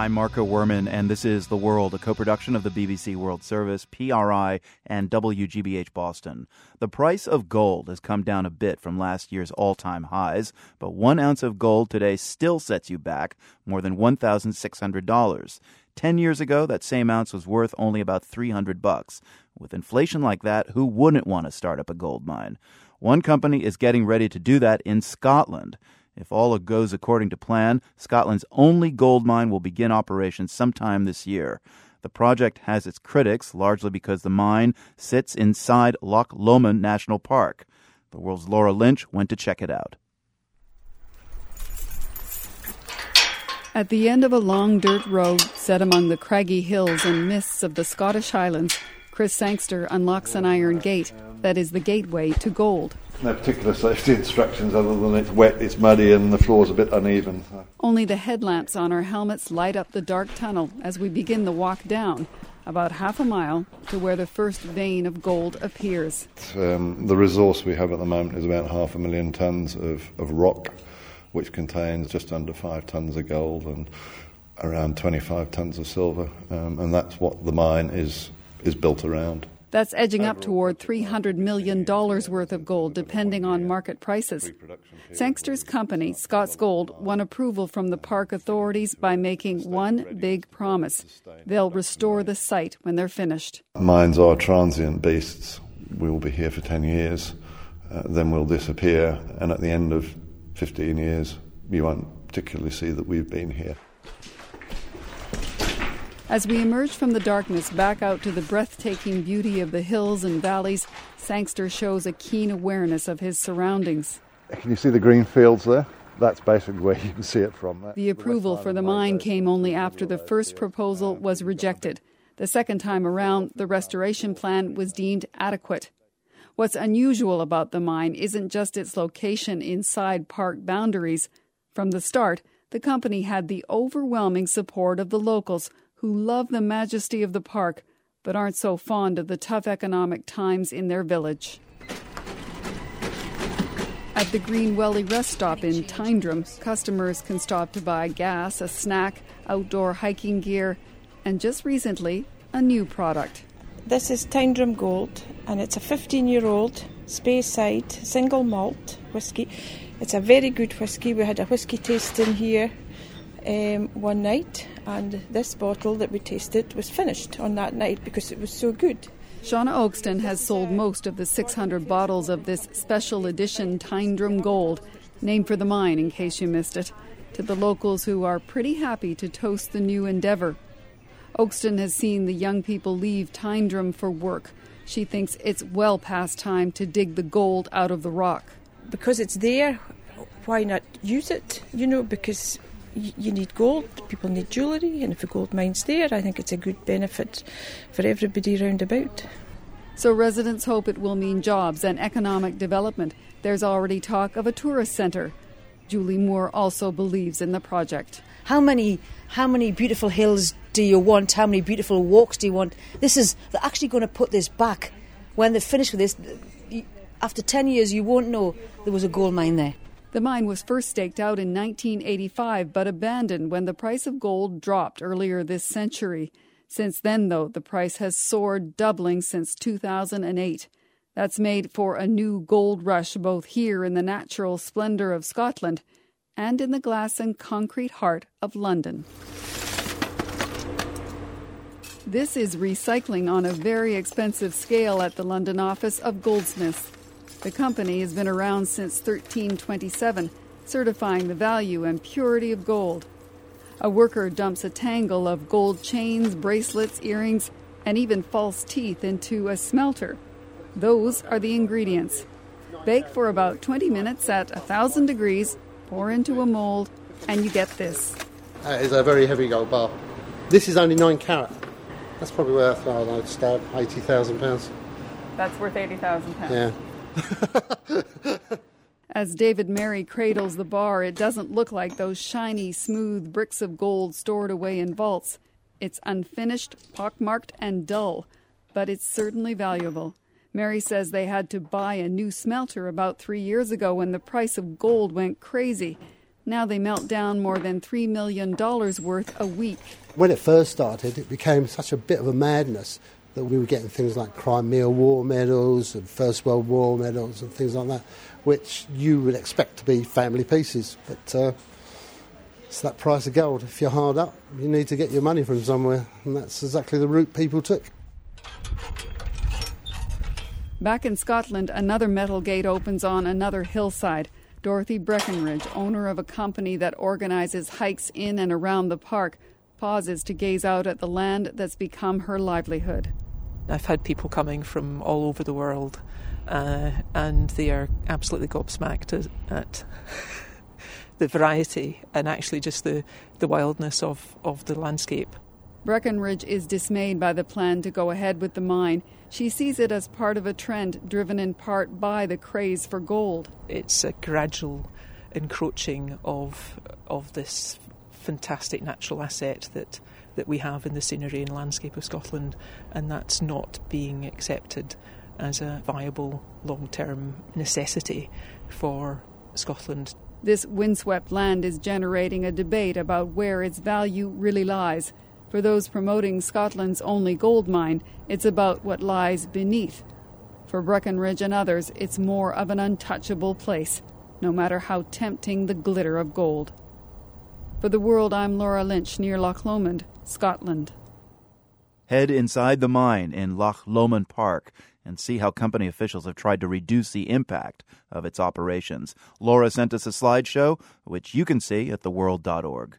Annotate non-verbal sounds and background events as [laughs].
I'm Marco Werman, and this is The World, a co production of the BBC World Service, PRI, and WGBH Boston. The price of gold has come down a bit from last year's all time highs, but one ounce of gold today still sets you back more than $1,600. Ten years ago, that same ounce was worth only about 300 bucks. With inflation like that, who wouldn't want to start up a gold mine? One company is getting ready to do that in Scotland. If all goes according to plan, Scotland's only gold mine will begin operations sometime this year. The project has its critics, largely because the mine sits inside Loch Lomond National Park. The world's Laura Lynch went to check it out. At the end of a long dirt road set among the craggy hills and mists of the Scottish Highlands, Chris Sangster unlocks an iron gate that is the gateway to gold. No particular safety instructions other than it's wet, it's muddy, and the floor's a bit uneven. Only the headlamps on our helmets light up the dark tunnel as we begin the walk down, about half a mile to where the first vein of gold appears. Um, the resource we have at the moment is about half a million tonnes of, of rock, which contains just under five tonnes of gold and around 25 tonnes of silver, um, and that's what the mine is is built around. That's edging up toward $300 million worth of gold, depending on market prices. Sangster's company, Scotgold, won approval from the park authorities by making one big promise. They'll restore the site when they're finished. Mines are transient beasts. We will be here for 10 years, uh, then we'll disappear, and at the end of 15 years, you won't particularly see that we've been here. As we emerge from the darkness back out to the breathtaking beauty of the hills and valleys, Sangster shows a keen awareness of his surroundings. Can you see the green fields there? That's basically where you can see it from. The approval for the mine came only after the first proposal was rejected. The second time around, the restoration plan was deemed adequate. What's unusual about the mine isn't just its location inside park boundaries. From the start, the company had the overwhelming support of the locals who love the majesty of the park but aren't so fond of the tough economic times in their village. At the Green Welly rest stop in Tyndrum, customers can stop to buy gas, a snack, outdoor hiking gear, and just recently, a new product. This is Tyndrum Gold, and it's a 15 year old Speyside single malt whisky. It's a very good whisky. We had a whisky tasting here um, one night, and this bottle that we tasted was finished on that night because it was so good. Shauna Oakston has sold most of the 600 bottles of this special edition Tyndrum Gold, named for the mine in case you missed it, to the locals who are pretty happy to toast the new endeavor. Oakston has seen the young people leave Tyndrum for work. She thinks it's well past time to dig the gold out of the rock. Because it's there, why not use it? You know, because you need gold, people need jewellery, and if a gold mine's there, I think it's a good benefit for everybody round about. So residents hope it will mean jobs and economic development. There's already talk of a tourist centre. Julie Moore also believes in the project. How many how many beautiful hills do you want? How many beautiful walks do you want? This is they're actually going to put this back. When they're finished with this, after 10 years, you won't know there was a gold mine there. The mine was first staked out in 1985 but abandoned when the price of gold dropped earlier this century. Since then, though, the price has soared, doubling since 2008. That's made for a new gold rush both here in the natural splendor of Scotland and in the glass and concrete heart of London. This is recycling on a very expensive scale at the London office of Goldsmiths. The company has been around since 1327, certifying the value and purity of gold. A worker dumps a tangle of gold chains, bracelets, earrings, and even false teeth into a smelter. Those are the ingredients. Bake for about 20 minutes at 1000 degrees, pour into a mold, and you get this. That is a very heavy gold bar. This is only 9 carat. That's probably worth, I don't know, stab, £80,000. That's worth £80,000. Yeah. [laughs] As David Mary cradles the bar, it doesn't look like those shiny, smooth bricks of gold stored away in vaults. It's unfinished, pockmarked, and dull, but it's certainly valuable. Mary says they had to buy a new smelter about three years ago when the price of gold went crazy. Now they melt down more than $3 million worth a week. When it first started, it became such a bit of a madness that we were getting things like Crimea War medals and First World War medals and things like that, which you would expect to be family pieces. But uh, it's that price of gold. If you're hard up, you need to get your money from somewhere, and that's exactly the route people took. Back in Scotland, another metal gate opens on another hillside. Dorothy Breckenridge, owner of a company that organizes hikes in and around the park, pauses to gaze out at the land that's become her livelihood. I've had people coming from all over the world, uh, and they are absolutely gobsmacked at, at [laughs] the variety and actually just the, the wildness of, of the landscape. Breckenridge is dismayed by the plan to go ahead with the mine. She sees it as part of a trend driven in part by the craze for gold. It's a gradual encroaching of of this fantastic natural asset that that we have in the scenery and landscape of Scotland, and that's not being accepted as a viable long-term necessity for Scotland. This windswept land is generating a debate about where its value really lies. For those promoting Scotland's only gold mine, it's about what lies beneath. For Breckenridge and others, it's more of an untouchable place, no matter how tempting the glitter of gold. For the world, I'm Laura Lynch near Loch Lomond, Scotland. Head inside the mine in Loch Lomond Park and see how company officials have tried to reduce the impact of its operations. Laura sent us a slideshow, which you can see at theworld.org.